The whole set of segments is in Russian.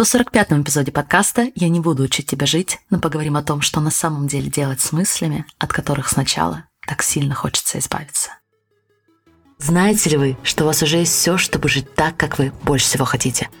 145-м эпизоде подкаста «Я не буду учить тебя жить», но поговорим о том, что на самом деле делать с мыслями, от которых сначала так сильно хочется избавиться. Знаете ли вы, что у вас уже есть все, чтобы жить так, как вы больше всего хотите –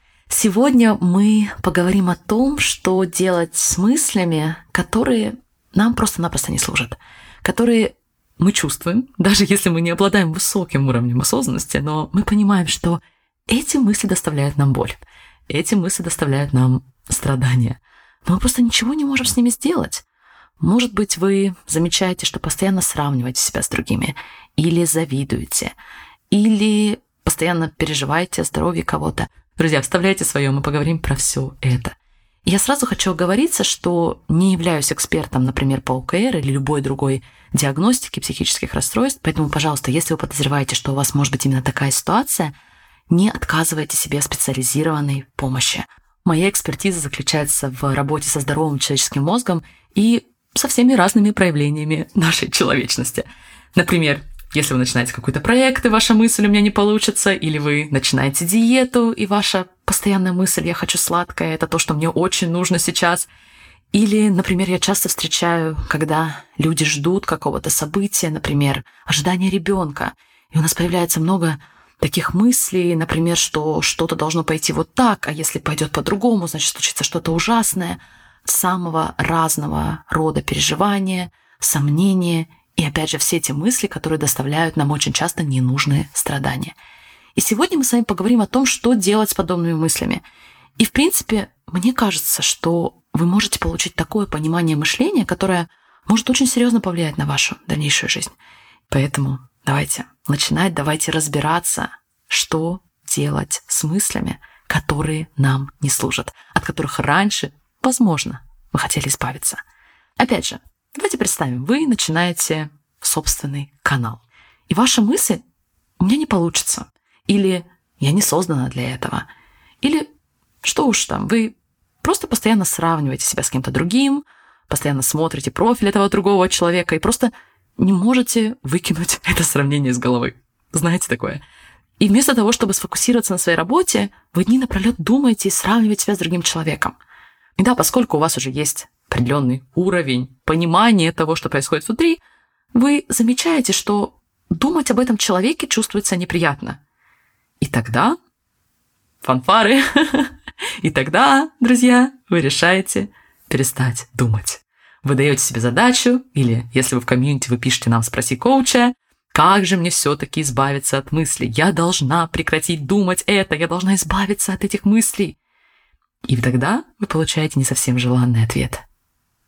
Сегодня мы поговорим о том, что делать с мыслями, которые нам просто-напросто не служат, которые мы чувствуем, даже если мы не обладаем высоким уровнем осознанности, но мы понимаем, что эти мысли доставляют нам боль, эти мысли доставляют нам страдания. Но мы просто ничего не можем с ними сделать. Может быть, вы замечаете, что постоянно сравниваете себя с другими, или завидуете, или постоянно переживаете о здоровье кого-то – Друзья, вставляйте свое, мы поговорим про все это. Я сразу хочу оговориться, что не являюсь экспертом, например, по ОКР или любой другой диагностике психических расстройств, поэтому, пожалуйста, если вы подозреваете, что у вас может быть именно такая ситуация, не отказывайте себе специализированной помощи. Моя экспертиза заключается в работе со здоровым человеческим мозгом и со всеми разными проявлениями нашей человечности. Например, если вы начинаете какой-то проект, и ваша мысль «у меня не получится», или вы начинаете диету, и ваша постоянная мысль «я хочу сладкое», это то, что мне очень нужно сейчас. Или, например, я часто встречаю, когда люди ждут какого-то события, например, ожидание ребенка, и у нас появляется много таких мыслей, например, что что-то должно пойти вот так, а если пойдет по-другому, значит, случится что-то ужасное. Самого разного рода переживания, сомнения и опять же, все эти мысли, которые доставляют нам очень часто ненужные страдания. И сегодня мы с вами поговорим о том, что делать с подобными мыслями. И, в принципе, мне кажется, что вы можете получить такое понимание мышления, которое может очень серьезно повлиять на вашу дальнейшую жизнь. Поэтому давайте начинать, давайте разбираться, что делать с мыслями, которые нам не служат, от которых раньше, возможно, вы хотели избавиться. Опять же, Давайте представим, вы начинаете собственный канал. И ваша мысль «у меня не получится» или «я не создана для этого» или что уж там, вы просто постоянно сравниваете себя с кем-то другим, постоянно смотрите профиль этого другого человека и просто не можете выкинуть это сравнение с головы. Знаете такое? И вместо того, чтобы сфокусироваться на своей работе, вы дни напролет думаете и сравниваете себя с другим человеком. И да, поскольку у вас уже есть определенный уровень понимания того, что происходит внутри, вы замечаете, что думать об этом человеке чувствуется неприятно. И тогда фанфары. И тогда, друзья, вы решаете перестать думать. Вы даете себе задачу, или если вы в комьюнити, вы пишете нам «Спроси коуча», как же мне все-таки избавиться от мыслей? Я должна прекратить думать это, я должна избавиться от этих мыслей. И тогда вы получаете не совсем желанный ответ.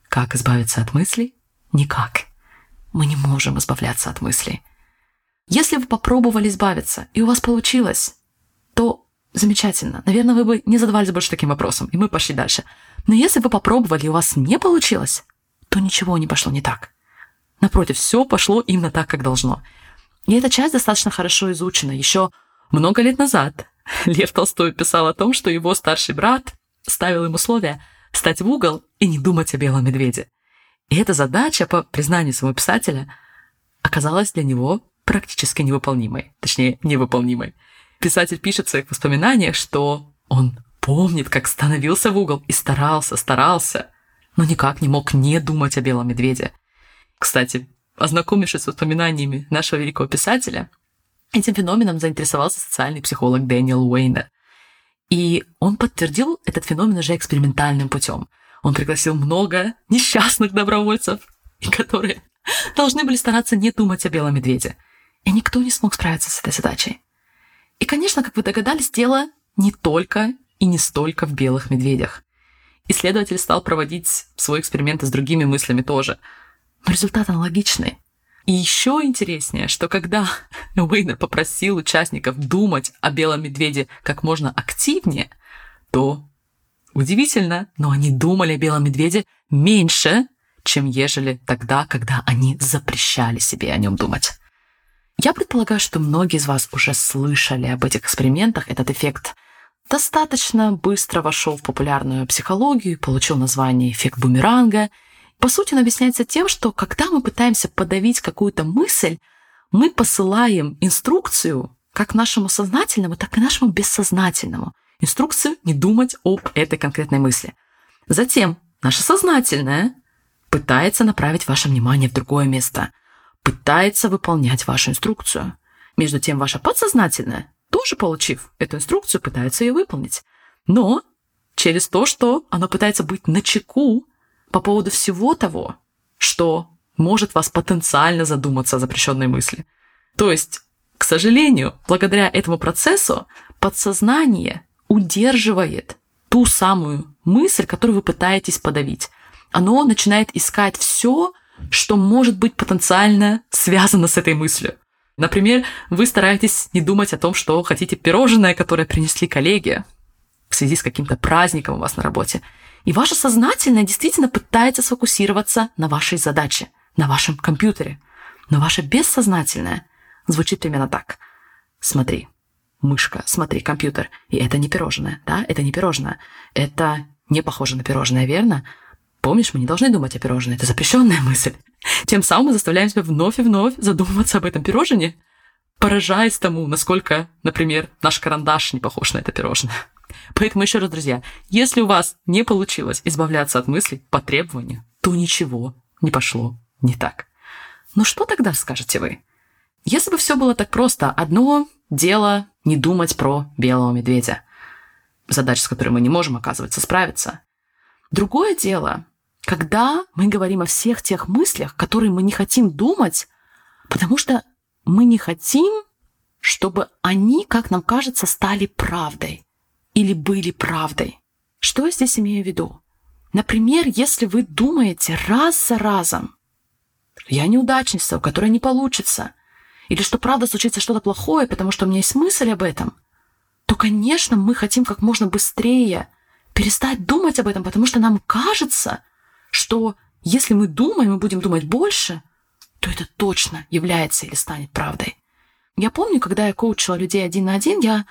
Как избавиться от мыслей? Никак. Мы не можем избавляться от мыслей. Если вы попробовали избавиться, и у вас получилось, то замечательно. Наверное, вы бы не задавались больше таким вопросом, и мы пошли дальше. Но если вы попробовали, и у вас не получилось, то ничего не пошло не так. Напротив, все пошло именно так, как должно. И эта часть достаточно хорошо изучена. Еще много лет назад Лев Толстой писал о том, что его старший брат ставил им условия встать в угол и не думать о белом медведе. И эта задача, по признанию самого писателя, оказалась для него практически невыполнимой. Точнее, невыполнимой. Писатель пишет в своих воспоминаниях, что он помнит, как становился в угол и старался, старался, но никак не мог не думать о белом медведе. Кстати, ознакомившись с воспоминаниями нашего великого писателя, этим феноменом заинтересовался социальный психолог Дэниел Уэйна. И он подтвердил этот феномен уже экспериментальным путем. Он пригласил много несчастных добровольцев, которые должны были стараться не думать о белом медведе. И никто не смог справиться с этой задачей. И, конечно, как вы догадались, дело не только и не столько в белых медведях. Исследователь стал проводить свой эксперимент с другими мыслями тоже. Но результат аналогичный. И еще интереснее, что когда Уэйнер попросил участников думать о белом медведе как можно активнее, то Удивительно, но они думали о белом медведе меньше, чем ежели тогда, когда они запрещали себе о нем думать. Я предполагаю, что многие из вас уже слышали об этих экспериментах. Этот эффект достаточно быстро вошел в популярную психологию получил название «эффект бумеранга». По сути, он объясняется тем, что когда мы пытаемся подавить какую-то мысль, мы посылаем инструкцию как нашему сознательному, так и нашему бессознательному. Инструкцию не думать об этой конкретной мысли. Затем наше сознательное пытается направить ваше внимание в другое место, пытается выполнять вашу инструкцию. Между тем, ваше подсознательное, тоже получив эту инструкцию, пытается ее выполнить. Но через то, что оно пытается быть на чеку по поводу всего того, что может вас потенциально задуматься о запрещенной мысли. То есть, к сожалению, благодаря этому процессу подсознание удерживает ту самую мысль, которую вы пытаетесь подавить оно начинает искать все, что может быть потенциально связано с этой мыслью. Например, вы стараетесь не думать о том, что хотите пирожное, которое принесли коллеги в связи с каким-то праздником у вас на работе. И ваше сознательное действительно пытается сфокусироваться на вашей задаче, на вашем компьютере. Но ваше бессознательное звучит примерно так. Смотри, мышка, смотри, компьютер. И это не пирожное, да? Это не пирожное. Это не похоже на пирожное, верно? Помнишь, мы не должны думать о пирожном, это запрещенная мысль. Тем самым мы заставляем себя вновь и вновь задумываться об этом пирожне, поражаясь тому, насколько, например, наш карандаш не похож на это пирожное. Поэтому еще раз, друзья, если у вас не получилось избавляться от мыслей по требованию, то ничего не пошло не так. Но что тогда скажете вы? Если бы все было так просто, одно дело не думать про белого медведя, задача, с которой мы не можем, оказывается, справиться. Другое дело когда мы говорим о всех тех мыслях, которые мы не хотим думать, потому что мы не хотим, чтобы они, как нам кажется, стали правдой или были правдой. Что я здесь имею в виду? Например, если вы думаете раз за разом, я неудачница, у которой не получится, или что правда случится что-то плохое, потому что у меня есть мысль об этом, то, конечно, мы хотим как можно быстрее перестать думать об этом, потому что нам кажется, что если мы думаем и будем думать больше, то это точно является или станет правдой. Я помню, когда я коучила людей один на один, я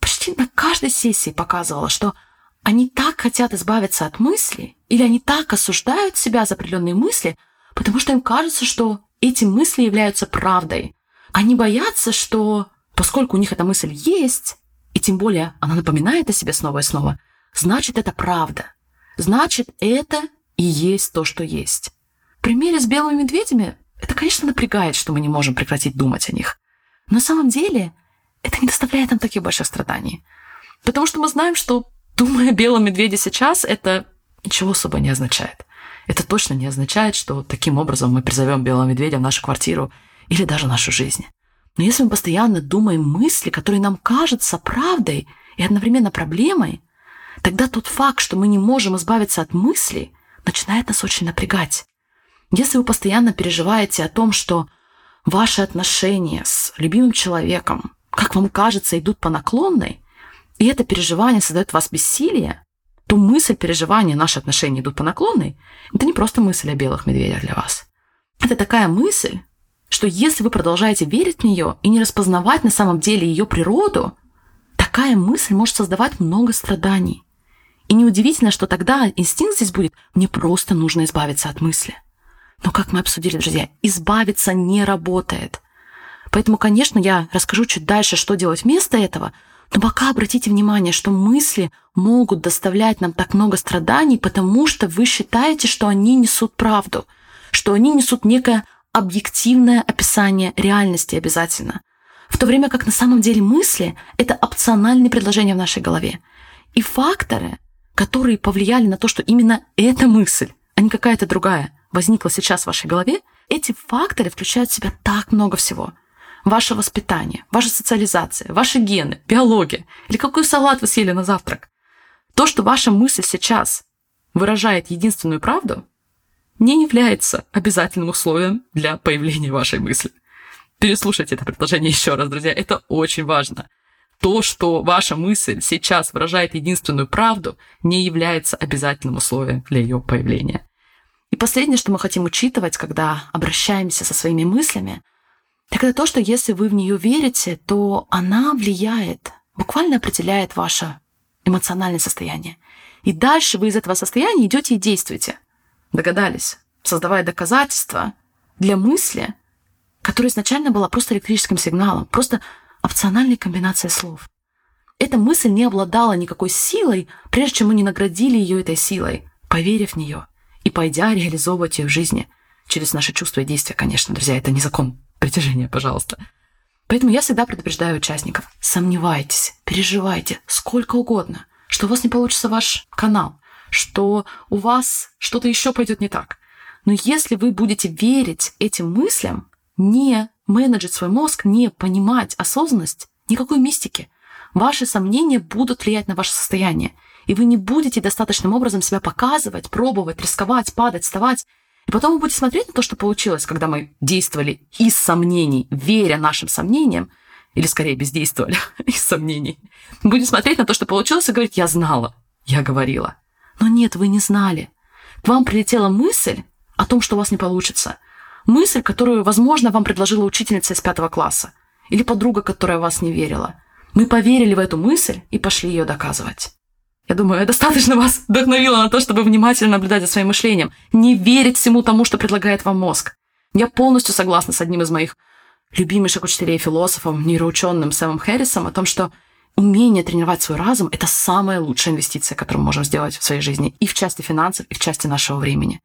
почти на каждой сессии показывала, что они так хотят избавиться от мысли, или они так осуждают себя за определенные мысли, потому что им кажется, что эти мысли являются правдой. Они боятся, что поскольку у них эта мысль есть, и тем более она напоминает о себе снова и снова, значит, это правда. Значит, это и есть то, что есть. В примере с белыми медведями это, конечно, напрягает, что мы не можем прекратить думать о них. Но на самом деле это не доставляет нам таких больших страданий. Потому что мы знаем, что думая о белом медведе сейчас, это ничего особо не означает. Это точно не означает, что таким образом мы призовем белого медведя в нашу квартиру или даже нашу жизнь. Но если мы постоянно думаем мысли, которые нам кажутся правдой и одновременно проблемой, тогда тот факт, что мы не можем избавиться от мыслей, начинает нас очень напрягать. Если вы постоянно переживаете о том, что ваши отношения с любимым человеком, как вам кажется, идут по наклонной, и это переживание создает в вас бессилие, то мысль переживания наши отношения идут по наклонной, это не просто мысль о белых медведях для вас. Это такая мысль, что если вы продолжаете верить в нее и не распознавать на самом деле ее природу, такая мысль может создавать много страданий. И неудивительно, что тогда инстинкт здесь будет «мне просто нужно избавиться от мысли». Но, как мы обсудили, друзья, избавиться не работает. Поэтому, конечно, я расскажу чуть дальше, что делать вместо этого, но пока обратите внимание, что мысли могут доставлять нам так много страданий, потому что вы считаете, что они несут правду, что они несут некое объективное описание реальности обязательно. В то время как на самом деле мысли — это опциональные предложения в нашей голове. И факторы, которые повлияли на то, что именно эта мысль, а не какая-то другая, возникла сейчас в вашей голове, эти факторы включают в себя так много всего. Ваше воспитание, ваша социализация, ваши гены, биология или какой салат вы съели на завтрак. То, что ваша мысль сейчас выражает единственную правду, не является обязательным условием для появления вашей мысли. Переслушайте это предложение еще раз, друзья, это очень важно. то, что ваша мысль сейчас выражает единственную правду, не является обязательным условием для ее появления. И последнее, что мы хотим учитывать, когда обращаемся со своими мыслями, так это то, что если вы в нее верите, то она влияет, буквально определяет ваше эмоциональное состояние. И дальше вы из этого состояния идете и действуете. Догадались? Создавая доказательства для мысли, которая изначально была просто электрическим сигналом, просто опциональной комбинацией слов. Эта мысль не обладала никакой силой, прежде чем мы не наградили ее этой силой, поверив в нее и пойдя реализовывать ее в жизни. Через наши чувства и действия, конечно, друзья, это не закон притяжения, пожалуйста. Поэтому я всегда предупреждаю участников, сомневайтесь, переживайте сколько угодно, что у вас не получится ваш канал, что у вас что-то еще пойдет не так. Но если вы будете верить этим мыслям, не менеджить свой мозг, не понимать осознанность, никакой мистики. Ваши сомнения будут влиять на ваше состояние, и вы не будете достаточным образом себя показывать, пробовать, рисковать, падать, вставать. И потом вы будете смотреть на то, что получилось, когда мы действовали из сомнений, веря нашим сомнениям, или скорее бездействовали из сомнений. Будете смотреть на то, что получилось, и говорить, я знала, я говорила. Но нет, вы не знали. К вам прилетела мысль о том, что у вас не получится – Мысль, которую, возможно, вам предложила учительница из пятого класса или подруга, которая в вас не верила. Мы поверили в эту мысль и пошли ее доказывать. Я думаю, я достаточно вас вдохновила на то, чтобы внимательно наблюдать за своим мышлением, не верить всему тому, что предлагает вам мозг. Я полностью согласна с одним из моих любимейших учителей философом, нейроученым Сэмом Хэррисом о том, что умение тренировать свой разум – это самая лучшая инвестиция, которую мы можем сделать в своей жизни и в части финансов, и в части нашего времени.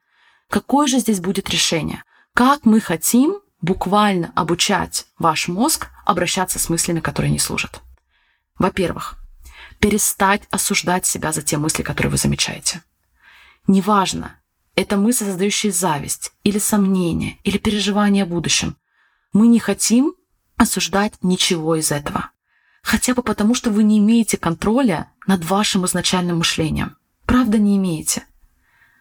Какое же здесь будет решение? как мы хотим буквально обучать ваш мозг обращаться с мыслями, которые не служат. Во-первых, перестать осуждать себя за те мысли, которые вы замечаете. Неважно, это мысли, создающие зависть, или сомнения, или переживания о будущем. Мы не хотим осуждать ничего из этого. Хотя бы потому, что вы не имеете контроля над вашим изначальным мышлением. Правда, не имеете.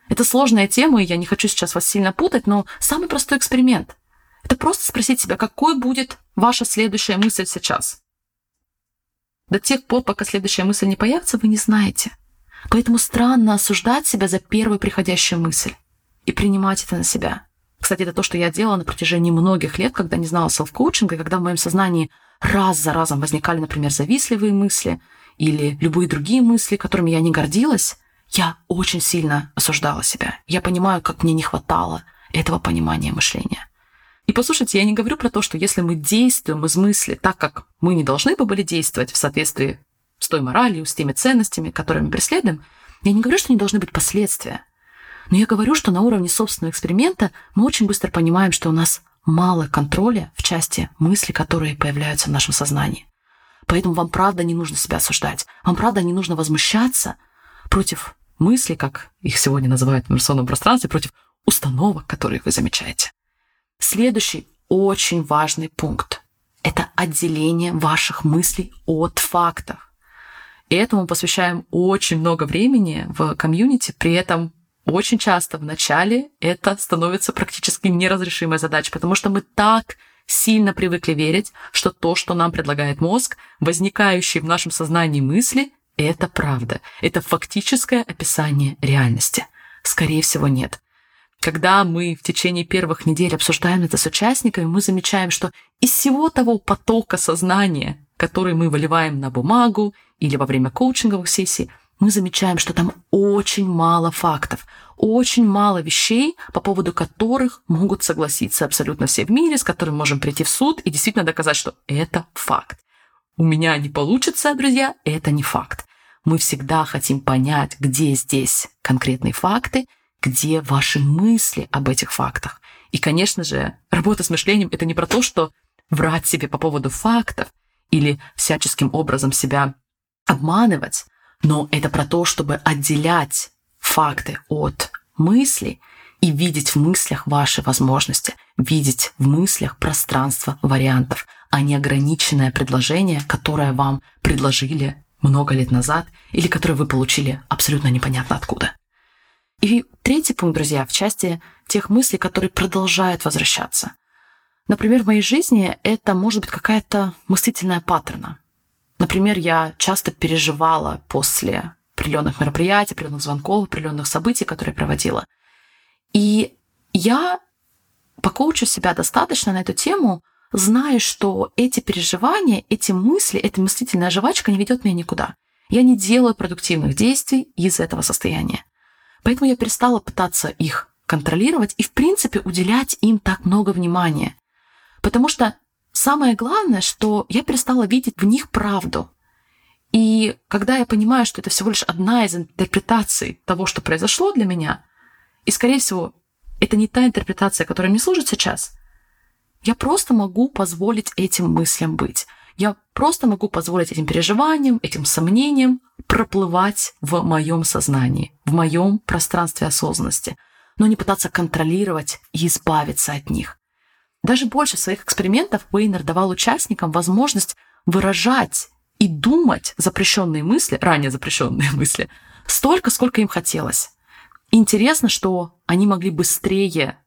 Это сложная тема, и я не хочу сейчас вас сильно путать, но самый простой эксперимент – это просто спросить себя, какой будет ваша следующая мысль сейчас. До тех пор, пока следующая мысль не появится, вы не знаете. Поэтому странно осуждать себя за первую приходящую мысль и принимать это на себя. Кстати, это то, что я делала на протяжении многих лет, когда не знала селф-коучинга, и когда в моем сознании раз за разом возникали, например, завистливые мысли или любые другие мысли, которыми я не гордилась, я очень сильно осуждала себя. Я понимаю, как мне не хватало этого понимания мышления. И послушайте, я не говорю про то, что если мы действуем из мысли так, как мы не должны бы были действовать в соответствии с той моралью, с теми ценностями, которые мы преследуем, я не говорю, что не должны быть последствия. Но я говорю, что на уровне собственного эксперимента мы очень быстро понимаем, что у нас мало контроля в части мыслей, которые появляются в нашем сознании. Поэтому вам правда не нужно себя осуждать. Вам правда не нужно возмущаться против мысли, как их сегодня называют в информационном пространстве, против установок, которые вы замечаете. Следующий очень важный пункт – это отделение ваших мыслей от фактов. И этому посвящаем очень много времени в комьюнити, при этом очень часто в начале это становится практически неразрешимой задачей, потому что мы так сильно привыкли верить, что то, что нам предлагает мозг, возникающие в нашем сознании мысли, это правда. Это фактическое описание реальности. Скорее всего, нет. Когда мы в течение первых недель обсуждаем это с участниками, мы замечаем, что из всего того потока сознания, который мы выливаем на бумагу или во время коучинговых сессий, мы замечаем, что там очень мало фактов, очень мало вещей, по поводу которых могут согласиться абсолютно все в мире, с которыми можем прийти в суд и действительно доказать, что это факт у меня не получится, друзья, это не факт. Мы всегда хотим понять, где здесь конкретные факты, где ваши мысли об этих фактах. И, конечно же, работа с мышлением – это не про то, что врать себе по поводу фактов или всяческим образом себя обманывать, но это про то, чтобы отделять факты от мыслей и видеть в мыслях ваши возможности, видеть в мыслях пространство вариантов, а не ограниченное предложение, которое вам предложили много лет назад или которое вы получили абсолютно непонятно откуда. И третий пункт, друзья, в части тех мыслей, которые продолжают возвращаться. Например, в моей жизни это может быть какая-то мыслительная паттерна. Например, я часто переживала после определенных мероприятий, определенных звонков, определенных событий, которые проводила. И я покоучу себя достаточно на эту тему, зная, что эти переживания, эти мысли, эта мыслительная жвачка не ведет меня никуда. Я не делаю продуктивных действий из этого состояния. Поэтому я перестала пытаться их контролировать и, в принципе, уделять им так много внимания. Потому что самое главное, что я перестала видеть в них правду. И когда я понимаю, что это всего лишь одна из интерпретаций того, что произошло для меня, и, скорее всего, это не та интерпретация, которая мне служит сейчас, я просто могу позволить этим мыслям быть. Я просто могу позволить этим переживаниям, этим сомнениям проплывать в моем сознании, в моем пространстве осознанности, но не пытаться контролировать и избавиться от них. Даже больше своих экспериментов Уэйнер давал участникам возможность выражать и думать запрещенные мысли, ранее запрещенные мысли, столько, сколько им хотелось. Интересно, что они могли быстрее,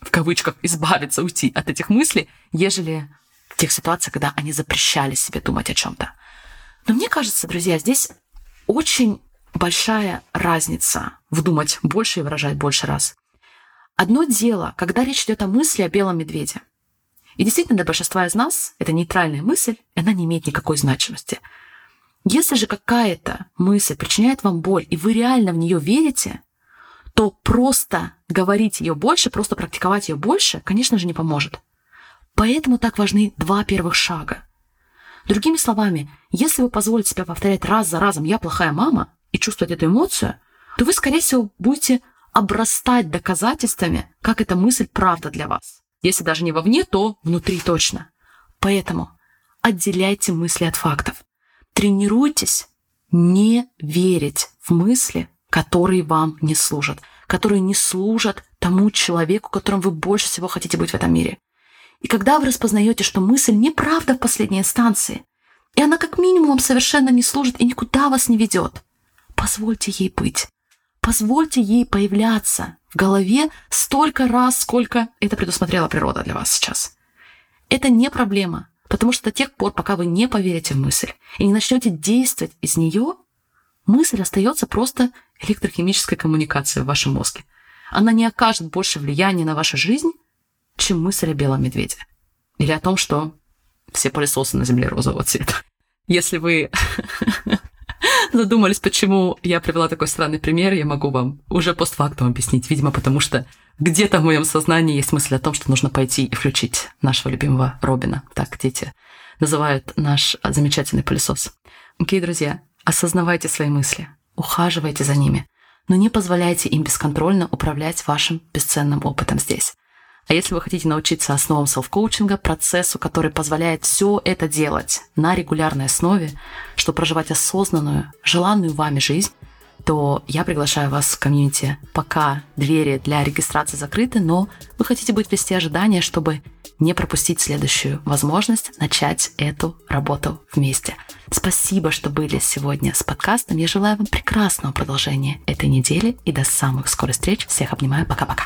в кавычках, избавиться, уйти от этих мыслей, ежели в тех ситуациях, когда они запрещали себе думать о чем-то. Но мне кажется, друзья, здесь очень большая разница в думать больше и выражать больше раз. Одно дело, когда речь идет о мысли о белом медведе. И действительно, для большинства из нас это нейтральная мысль, и она не имеет никакой значимости. Если же какая-то мысль причиняет вам боль, и вы реально в нее верите, то просто говорить ее больше, просто практиковать ее больше, конечно же, не поможет. Поэтому так важны два первых шага. Другими словами, если вы позволите себе повторять раз за разом «я плохая мама» и чувствовать эту эмоцию, то вы, скорее всего, будете обрастать доказательствами, как эта мысль правда для вас. Если даже не вовне, то внутри точно. Поэтому отделяйте мысли от фактов. Тренируйтесь не верить в мысли, которые вам не служат, которые не служат тому человеку, которым вы больше всего хотите быть в этом мире. И когда вы распознаете, что мысль неправда в последней инстанции, и она как минимум вам совершенно не служит и никуда вас не ведет, позвольте ей быть. Позвольте ей появляться в голове столько раз, сколько это предусмотрела природа для вас сейчас. Это не проблема, потому что до тех пор, пока вы не поверите в мысль и не начнете действовать из нее, мысль остается просто электрохимической коммуникацией в вашем мозге. Она не окажет больше влияния на вашу жизнь, чем мысль о белом медведе. Или о том, что все пылесосы на земле розового цвета. Если вы задумались, почему я привела такой странный пример, я могу вам уже постфактум объяснить. Видимо, потому что где-то в моем сознании есть мысль о том, что нужно пойти и включить нашего любимого Робина. Так дети называют наш замечательный пылесос. Окей, друзья, осознавайте свои мысли, ухаживайте за ними, но не позволяйте им бесконтрольно управлять вашим бесценным опытом здесь. А если вы хотите научиться основам селф-коучинга, процессу, который позволяет все это делать на регулярной основе, чтобы проживать осознанную, желанную вами жизнь, то я приглашаю вас в комьюнити. Пока двери для регистрации закрыты, но вы хотите быть в листе ожидания, чтобы не пропустить следующую возможность начать эту работу вместе. Спасибо, что были сегодня с подкастом. Я желаю вам прекрасного продолжения этой недели и до самых скорых встреч. Всех обнимаю. Пока-пока.